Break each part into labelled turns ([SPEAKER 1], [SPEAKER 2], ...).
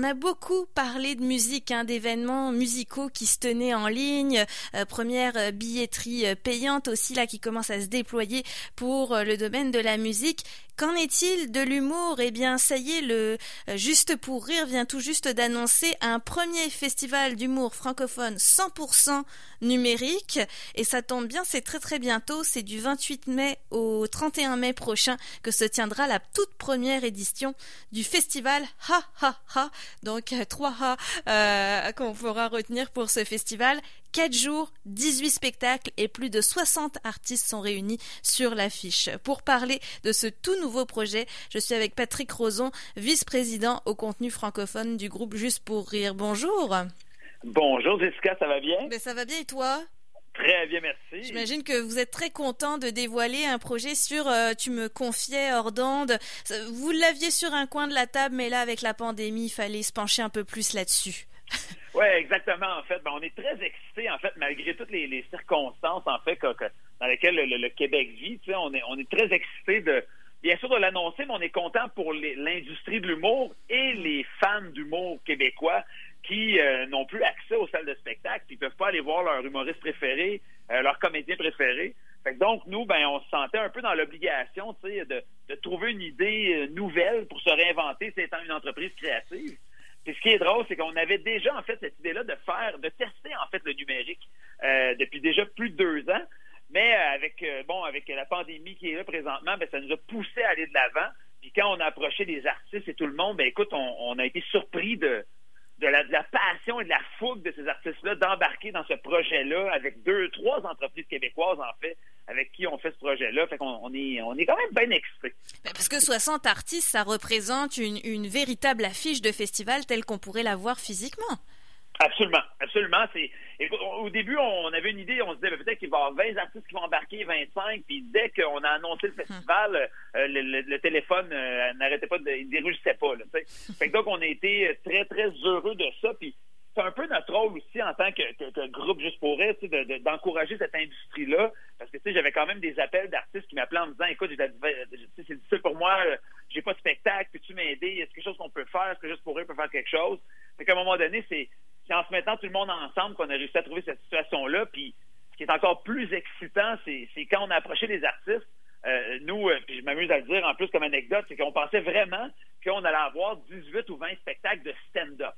[SPEAKER 1] On a beaucoup parlé de musique, hein, d'événements musicaux qui se tenaient en ligne, euh, première euh, billetterie euh, payante aussi là qui commence à se déployer pour le domaine de la musique. Qu'en est-il de l'humour? Eh bien, ça y est, le Juste pour rire vient tout juste d'annoncer un premier festival d'humour francophone 100% numérique. Et ça tombe bien, c'est très très bientôt. C'est du 28 mai au 31 mai prochain que se tiendra la toute première édition du festival Ha Ha Ha. Donc, trois Ha euh, qu'on pourra retenir pour ce festival. 4 jours, 18 spectacles et plus de 60 artistes sont réunis sur l'affiche. Pour parler de ce tout nouveau projet, je suis avec Patrick Roson, vice-président au contenu francophone du groupe Juste pour rire. Bonjour.
[SPEAKER 2] Bonjour Jessica, ça va bien?
[SPEAKER 1] Ben, ça va bien et toi?
[SPEAKER 2] Très bien, merci.
[SPEAKER 1] J'imagine que vous êtes très content de dévoiler un projet sur, euh, tu me confiais hors d'onde, vous l'aviez sur un coin de la table, mais là, avec la pandémie, il fallait se pencher un peu plus là-dessus.
[SPEAKER 2] Oui, exactement. En fait, ben, on est très excités, en fait, malgré toutes les, circonstances, en fait, dans lesquelles le, Québec vit. on est, on est très excités de, bien sûr, de l'annoncer, mais on est content pour l'industrie de l'humour et les fans d'humour québécois qui euh, n'ont plus accès aux salles de spectacle, qui ne peuvent pas aller voir leur humoriste préféré, euh, leur comédien préféré. donc, nous, ben, on se sentait un peu dans l'obligation de, de trouver une idée euh, nouvelle pour se réinventer, c'est étant une entreprise créative. Ce qui est drôle, c'est qu'on avait déjà en fait cette idée-là de faire, de tester en fait le numérique depuis déjà plus de deux ans. Mais avec bon, avec la pandémie qui est là présentement, ben, ça nous a poussé à aller de l'avant. Puis quand on a approché des artistes et tout le monde, ben écoute, on a été surpris de, de la, passion et de la fougue de ces artistes-là d'embarquer dans ce projet-là avec deux, trois entreprises québécoises, en fait, avec qui on fait ce projet-là. Fait qu'on on est, on est quand même bien excités.
[SPEAKER 1] Ben, parce que 60 artistes, ça représente une, une véritable affiche de festival telle qu'on pourrait la voir physiquement.
[SPEAKER 2] Absolument, absolument. C'est au début, on avait une idée, on se disait ben, peut-être qu'il va y avoir 20 artistes qui vont embarquer, 25, puis dès qu'on a annoncé le festival, euh, le, téléphone euh, n'arrêtait pas de, il dérougissait pas. Là, fait donc on a été très très heureux de ça, puis c'est un peu notre rôle aussi en tant que, groupe juste pour rire, d'encourager cette industrie-là, parce que j'avais quand même des appels d'artistes qui m'appelaient en me disant, écoute, c'est difficile pour moi, j'ai pas de spectacle, peux-tu m'aider, a quelque chose qu'on peut faire, est-ce que juste pour rire peut faire quelque chose? Fait qu'à un moment donné, c'est c'est en se mettant tout le monde ensemble qu'on a réussi à trouver cette situation-là. Puis ce qui est encore plus excitant, c'est quand on a approché les artistes. Euh, nous, euh, puis je m'amuse à le dire en plus comme anecdote, c'est qu'on pensait vraiment qu'on allait avoir 18 ou 20 spectacles de stand-up.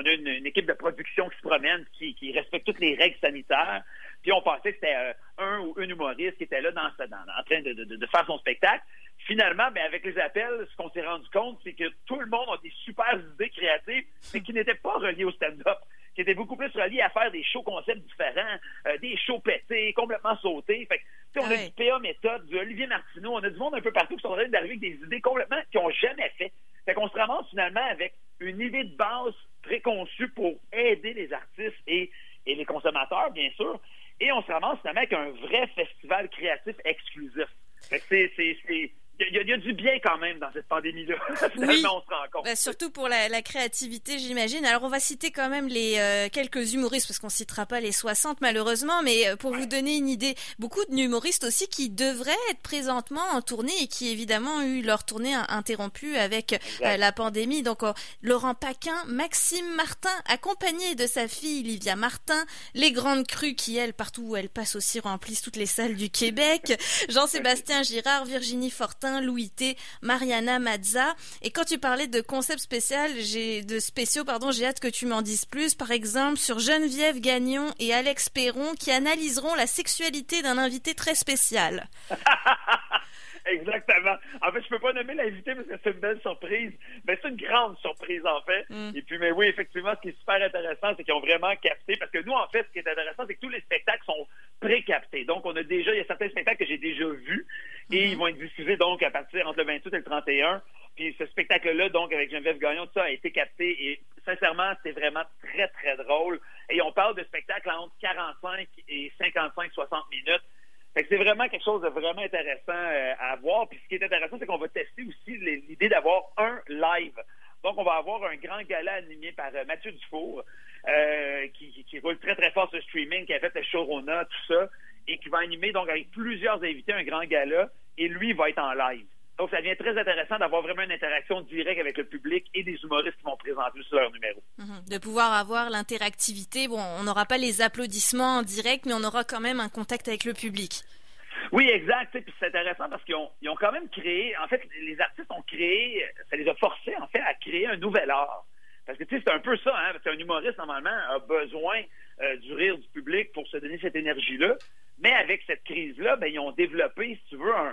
[SPEAKER 2] On a une, équipe de production qui se promène, qui, respecte toutes les règles sanitaires. Puis on pensait que c'était euh, un ou une humoriste qui était là dans, en train de, faire son spectacle. Finalement, ben, avec les appels, ce qu'on s'est rendu compte, c'est que tout le monde a des super idées créatives, mais qui n'étaient pas reliées au stand-up, qui étaient beaucoup plus reliées à faire des shows concepts différents, euh, des shows pétés, complètement sautés. Fait on a du PA méthode, du Olivier Martineau, on a du monde un peu partout qui sont en train d'arriver avec des idées complètement qu'ils n'ont jamais fait. Fait qu'on se ramasse finalement avec une idée de base préconçue pour aider les artistes et, et les consommateurs, bien sûr. Et on se ramasse finalement avec un vrai festival créatif exclusif. C'est il y, a du bien quand même dans cette pandémie-là.
[SPEAKER 1] oui. on se rend compte. Ben, surtout pour la, la créativité, j'imagine. Alors, on va citer quand même les euh, quelques humoristes, parce qu'on citera pas les 60 malheureusement, mais euh, pour vous donner une idée, beaucoup d'humoristes aussi qui devraient être présentement en tournée et qui évidemment ont eu leur tournée interrompue avec euh, la pandémie. Donc, Laurent Paquin, Maxime Martin, accompagné de sa fille Livia Martin, les Grandes Crues qui, elles, partout où elles passent aussi, remplissent toutes les salles du Québec, Jean-Sébastien Girard, Virginie Fortin, Louis T, Mariana Mazza. Et quand tu parlais de concepts spécial, j'ai de spéciaux, pardon, j'ai hâte que tu m'en dises plus. Par exemple, sur Geneviève Gagnon et Alex Perron qui analyseront la sexualité d'un invité très spécial.
[SPEAKER 2] Exactement. En fait, je peux pas nommer l'invité parce que c'est une belle surprise. Mais c'est une grande surprise, en fait. Mm. Et puis, mais oui, effectivement, ce qui est super intéressant, c'est qu'ils ont vraiment capté. Parce que nous, en fait, ce qui est intéressant, c'est que tous les spectacles sont pré-captés. Donc, on a déjà, il y a certains spectacles que j'ai déjà vus. Et ils vont être diffusés, donc, à partir entre le 28 et le 31. Puis ce spectacle-là, donc, avec Geneviève Gagnon, tout ça a été capté. Et sincèrement, c'est vraiment très, très drôle. Et on parle de spectacles entre 45 et 55-60 minutes c'est vraiment quelque chose de vraiment intéressant euh, à voir. Puis ce qui est intéressant, c'est qu'on va tester aussi l'idée d'avoir un live. Donc, on va avoir un grand gala animé par euh, Mathieu Dufour, euh, qui, qui, roule très, très fort sur streaming, qui a fait le Showrona, tout ça, et qui va animer donc avec plusieurs invités un grand gala, et lui va être en live. Donc, ça devient très intéressant d'avoir vraiment une interaction directe avec le public et des humoristes qui vont présenter sur leur numéro.
[SPEAKER 1] Mhm. De pouvoir avoir l'interactivité. Bon, on n'aura pas les applaudissements en direct, mais on aura quand même un contact avec le public.
[SPEAKER 2] Oui, exact. Puis c'est intéressant parce qu'ils ont, ils ont quand même créé, en fait, les artistes ont créé, ça les a forcés, en fait, à créer un nouvel art. Parce que, tu sais, c'est un peu ça, hein. Parce qu'un humoriste, normalement, a besoin euh, du rire du public pour se donner cette énergie-là. Mais avec cette crise-là, ben, ils ont développé, si tu veux, un,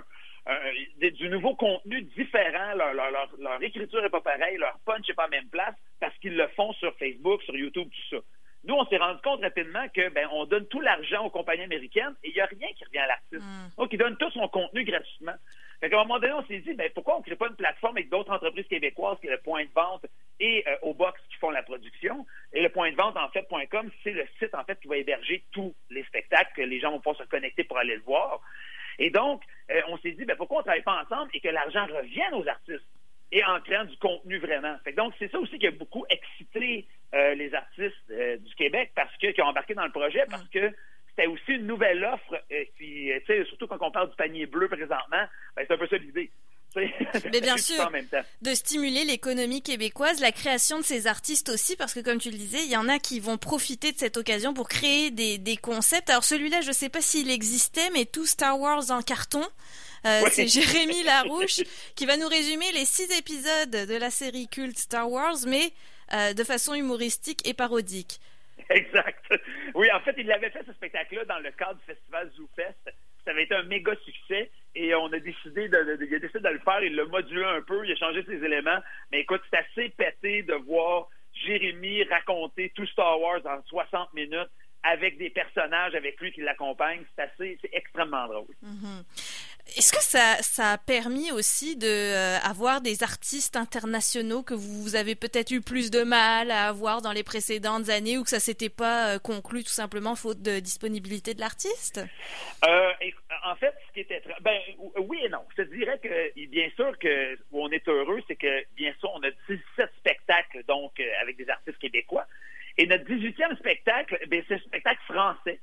[SPEAKER 2] du nouveau contenu différent. Leur, leur, leur, écriture n'est pas pareille, leur punch n'est pas à la même place parce qu'ils le font sur Facebook, sur YouTube, tout ça. Nous, on s'est rendu compte rapidement que ben, on donne tout l'argent aux compagnies américaines et il n'y a rien qui revient à l'artiste. Mm. Donc, ils donnent tout son contenu gratuitement. Fait qu'à un moment donné, on s'est dit, ben, pourquoi on ne crée pas une plateforme avec d'autres entreprises québécoises qui est le point de vente et euh, au box qui font la production. Et le point de vente, en fait.com, c'est le site, en fait, qui va héberger tous les spectacles que les gens vont pouvoir se connecter pour aller le voir. Et donc, euh, on s'est dit, ben, pourquoi on ne travaille pas ensemble et que l'argent revienne aux artistes et en créant du contenu vraiment? Fait donc, c'est ça aussi qui a beaucoup excité euh, les artistes du Québec parce que, qui ont embarqué dans le projet parce que c'était aussi une nouvelle offre. puis, surtout quand on parle du panier bleu présentement, ben, c'est un peu ça l'idée.
[SPEAKER 1] Mais bien sûr, de stimuler l'économie québécoise, la création de ces artistes aussi, parce que comme tu le disais, il y en a qui vont profiter de cette occasion pour créer des, concepts. Alors celui-là, je ne sais pas s'il existait, mais tout Star Wars en carton. Euh, c'est Jérémy Larouche qui va nous résumer les six épisodes de la série culte Star Wars, mais euh, de façon humoristique et parodique.
[SPEAKER 2] Exact. Oui, en fait, il avait fait ce spectacle-là dans le cadre du festival ZooFest ça avait été un méga succès et on a décidé de, décidé de le faire. Il l'a modulé un peu, il a changé ses éléments. Mais écoute, c'est assez pété de voir Jérémy raconter tout Star Wars en 60 minutes avec des personnages avec lui qui l'accompagnent. C'est assez, c'est extrêmement drôle.
[SPEAKER 1] Mm-hmm. Est-ce que ça, ça, a permis aussi de euh, avoir des artistes internationaux que vous avez peut-être eu plus de mal à avoir dans les précédentes années ou que ça s'était pas euh, conclu tout simplement faute de disponibilité de l'artiste?
[SPEAKER 2] Euh, En fait, ce qui était ben oui et non. Je te dirais que bien sûr que où on est heureux, c'est que bien sûr on a 17 spectacles donc avec des artistes québécois et notre 18e spectacle, ben, c'est un spectacle français.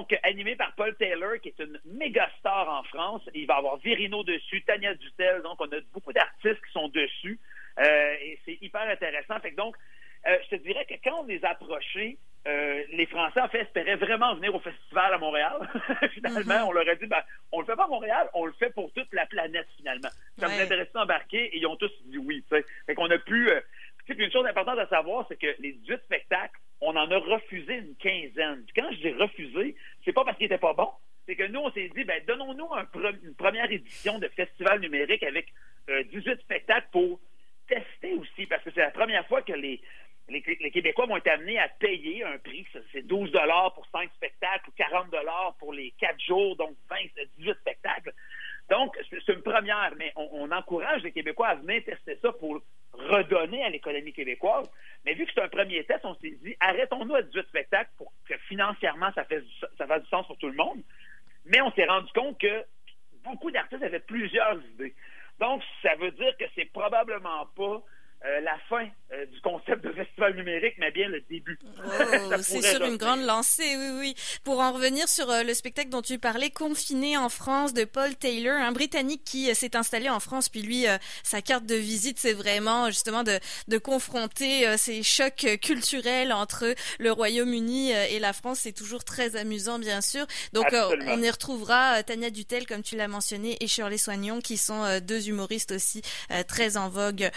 [SPEAKER 2] Donc, animé par Paul Taylor, qui est une méga star en France. Il va avoir Virino dessus, Tania Dutel. Donc, on a beaucoup d'artistes qui sont dessus. Euh, et c'est hyper intéressant. Fait que donc, euh, je te dirais que quand on les a approchés, euh, les Français, en fait, espéraient vraiment venir au festival à Montréal. finalement, mm-hmm. on leur a dit, ben, on le fait pas à Montréal, on le fait pour toute la planète, finalement. Ça ouais. nous intéressait d'embarquer et ils ont tous dit oui. T'sais. Fait qu'on a pu... Euh, une chose importante à savoir, c'est que les 18 spectacles, en a refusé une quinzaine. quand je dis refusé, c'est pas parce qu'ils étaient pas bons. C'est que nous, on s'est dit, ben, donnons-nous une première édition de festival numérique avec 18 euh, spectacles pour tester aussi, parce que c'est la première fois que les, les, Québécois vont être amenés à payer un prix, c'est 12 dollars pour 5 spectacles ou 40 dollars pour les 4 jours, donc 20, 18 spectacles. Donc, c'est une première, mais on, encourage les Québécois à venir tester ça pour redonner à l'économie québécoise. Mais vu que c'est un premier test, on s'est dit, arrêtons-nous à 18 spectacles pour que financièrement, ça, fait, ça fasse du sens pour tout le monde. Mais on s'est rendu compte que beaucoup d'artistes avaient plusieurs idées. Donc, ça veut dire que c'est probablement pas euh, la fin euh, du concept de festival numérique, mais bien le début.
[SPEAKER 1] Oh, c'est sur une grande lancée, oui, oui. Pour en revenir sur euh, le spectacle dont tu parlais, Confiné en France de Paul Taylor, un Britannique qui s'est installé en France, puis lui, sa carte de visite, c'est vraiment justement de, de confronter ces chocs culturels entre le Royaume-Uni et la France. C'est toujours très amusant, bien sûr. Donc, on y retrouvera Tania Dutel, comme tu l'as mentionné, et Shirley Soignon, qui sont deux humoristes aussi très en vogue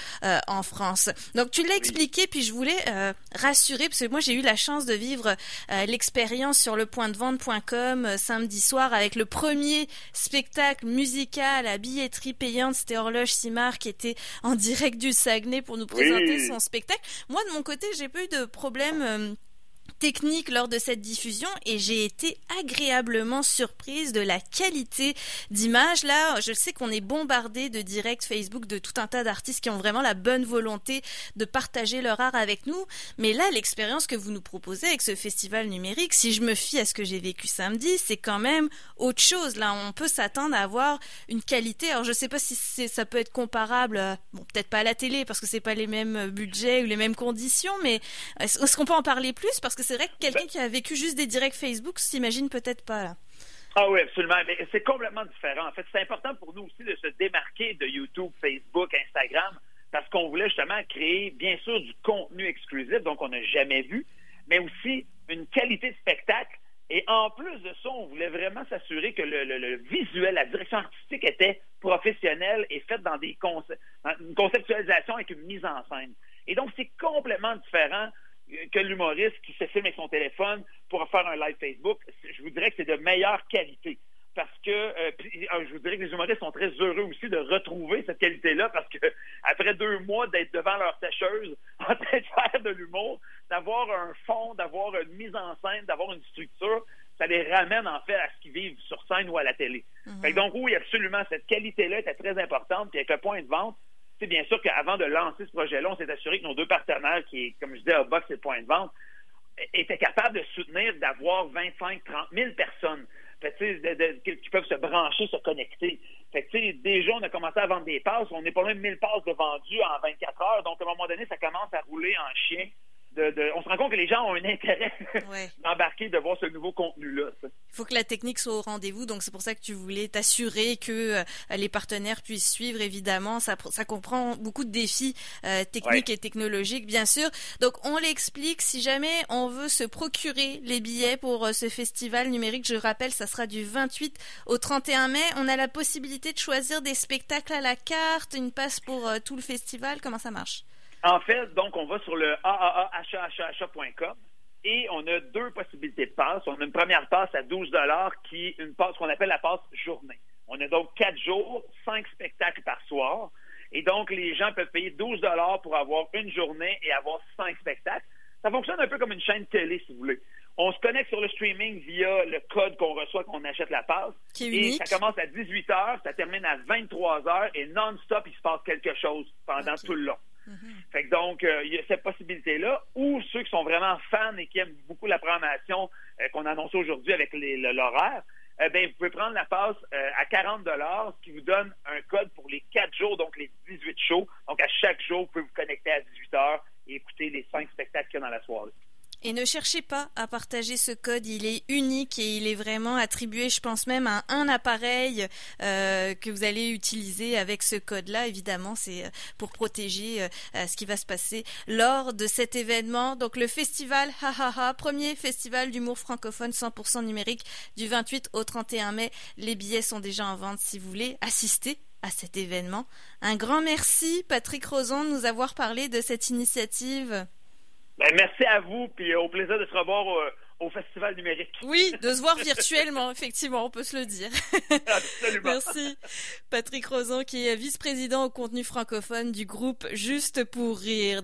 [SPEAKER 1] en France. France. Donc tu l'as expliqué, puis je voulais euh, rassurer, parce que moi j'ai eu la chance de vivre euh, l'expérience sur le point de vente.com euh, samedi soir avec le premier spectacle musical à billetterie payante, c'était Horloge Simard qui était en direct du Saguenay pour nous présenter son spectacle. Moi de mon côté, j'ai pas eu de problème technique lors de cette diffusion et j'ai été agréablement surprise de la qualité d'image. Là, je sais qu'on est bombardé de directs Facebook de tout un tas d'artistes qui ont vraiment la bonne volonté de partager leur art avec nous. Mais là, l'expérience que vous nous proposez avec ce festival numérique, si je me fie à ce que j'ai vécu samedi, c'est quand même autre chose. Là, on peut s'attendre à avoir une qualité. Alors, je sais pas si ça peut être comparable, bon, peut-être pas à la télé parce que c'est pas les mêmes budgets ou les mêmes conditions, mais est-ce qu'on peut en parler plus? Que c'est vrai que quelqu'un qui a vécu juste des directs Facebook s'imagine peut-être pas là.
[SPEAKER 2] Ah oui, absolument. C'est complètement différent. En fait, c'est important pour nous aussi de se démarquer de YouTube, Facebook, Instagram, parce qu'on voulait justement créer, bien sûr, du contenu exclusif, donc on n'a jamais vu, mais aussi une qualité de spectacle. Et en plus de ça, on voulait vraiment s'assurer que le, visuel, la direction artistique était professionnelle et faite dans des une conceptualisation avec une mise en scène. Et donc, c'est complètement différent que l'humoriste qui se filme avec son téléphone pour faire un live Facebook. Je vous dirais que c'est de meilleure qualité. Parce que euh, euh, je vous dirais que les humoristes sont très heureux aussi de retrouver cette qualité-là parce que après deux mois d'être devant leur sécheuse en train de faire de l'humour, d'avoir un fond, d'avoir une mise en scène, d'avoir une structure, ça les ramène en fait à ce qu'ils vivent sur scène ou à la télé. Mhm. donc oui, absolument, cette qualité-là était très importante. Puis avec le point de vente, bien sûr qu'avant de lancer ce projet-là, on s'est assuré que nos deux partenaires, qui, comme je disais, à Box et Point de vente, étaient capables de soutenir, d'avoir 25, 30 000 personnes qui peuvent se brancher, se connecter. Déjà, on a commencé à vendre des passes. On n'est pas même 1000 passes de vendues en 24 heures. Donc, à un moment donné, ça commence à rouler en chien on se rend compte que les gens ont un intérêt d'embarquer, de voir ce nouveau contenu-là.
[SPEAKER 1] Il faut que la technique soit au rendez-vous, donc c'est pour ça que tu voulais t'assurer que euh, les partenaires puissent suivre, évidemment. Ça, ça comprend beaucoup de défis euh, techniques et technologiques, bien sûr. Donc on l'explique, si jamais on veut se procurer les billets pour euh, ce festival numérique, je rappelle, ça sera du 28 au 31 mai. On a la possibilité de choisir des spectacles à la carte, une passe pour tout le festival. Comment ça marche?
[SPEAKER 2] En fait, donc, on va sur le aaaachat.com et on a deux possibilités de passe. On a une première passe à 12 qui est une passe qu'on appelle la passe journée. On a donc quatre jours, cinq spectacles par soir. Et donc, les gens peuvent payer 12 pour avoir une journée et avoir cinq spectacles. Ça fonctionne un peu comme une chaîne télé, si vous voulez. On se connecte sur le streaming via le code qu'on reçoit quand on achète la passe.
[SPEAKER 1] et
[SPEAKER 2] ça commence à 18 h, ça termine à 23 h et non-stop, il se passe quelque chose pendant tout le long. Mm-hmm. Fait que donc, euh, il y a cette possibilité-là. Ou ceux qui sont vraiment fans et qui aiment beaucoup la programmation euh, qu'on a annoncée aujourd'hui avec l'horaire, eh ben, vous pouvez prendre la passe euh, à 40 ce qui vous donne un code pour les 4 jours, donc les 18 shows. Donc, à chaque jour, vous pouvez vous connecter à 18 heures et écouter les 5 spectacles qu'il y a dans la soirée.
[SPEAKER 1] Et ne cherchez pas à partager ce code, il est unique et il est vraiment attribué, je pense même, à un appareil euh, que vous allez utiliser avec ce code-là. Évidemment, c'est euh, pour protéger euh, ce qui va se passer lors de cet événement. Donc le festival ha premier festival d'humour francophone 100% numérique du 28 au 31 mai. Les billets sont déjà en vente si vous voulez assister à cet événement. Un grand merci, Patrick Roson, de nous avoir parlé de cette initiative.
[SPEAKER 2] Ben, merci à vous, puis au plaisir de se revoir au, Festival numérique.
[SPEAKER 1] Oui, de se voir virtuellement, effectivement, on peut se le dire.
[SPEAKER 2] Absolument.
[SPEAKER 1] Merci. Patrick Rosan, qui est vice-président au contenu francophone du groupe Juste pour rire.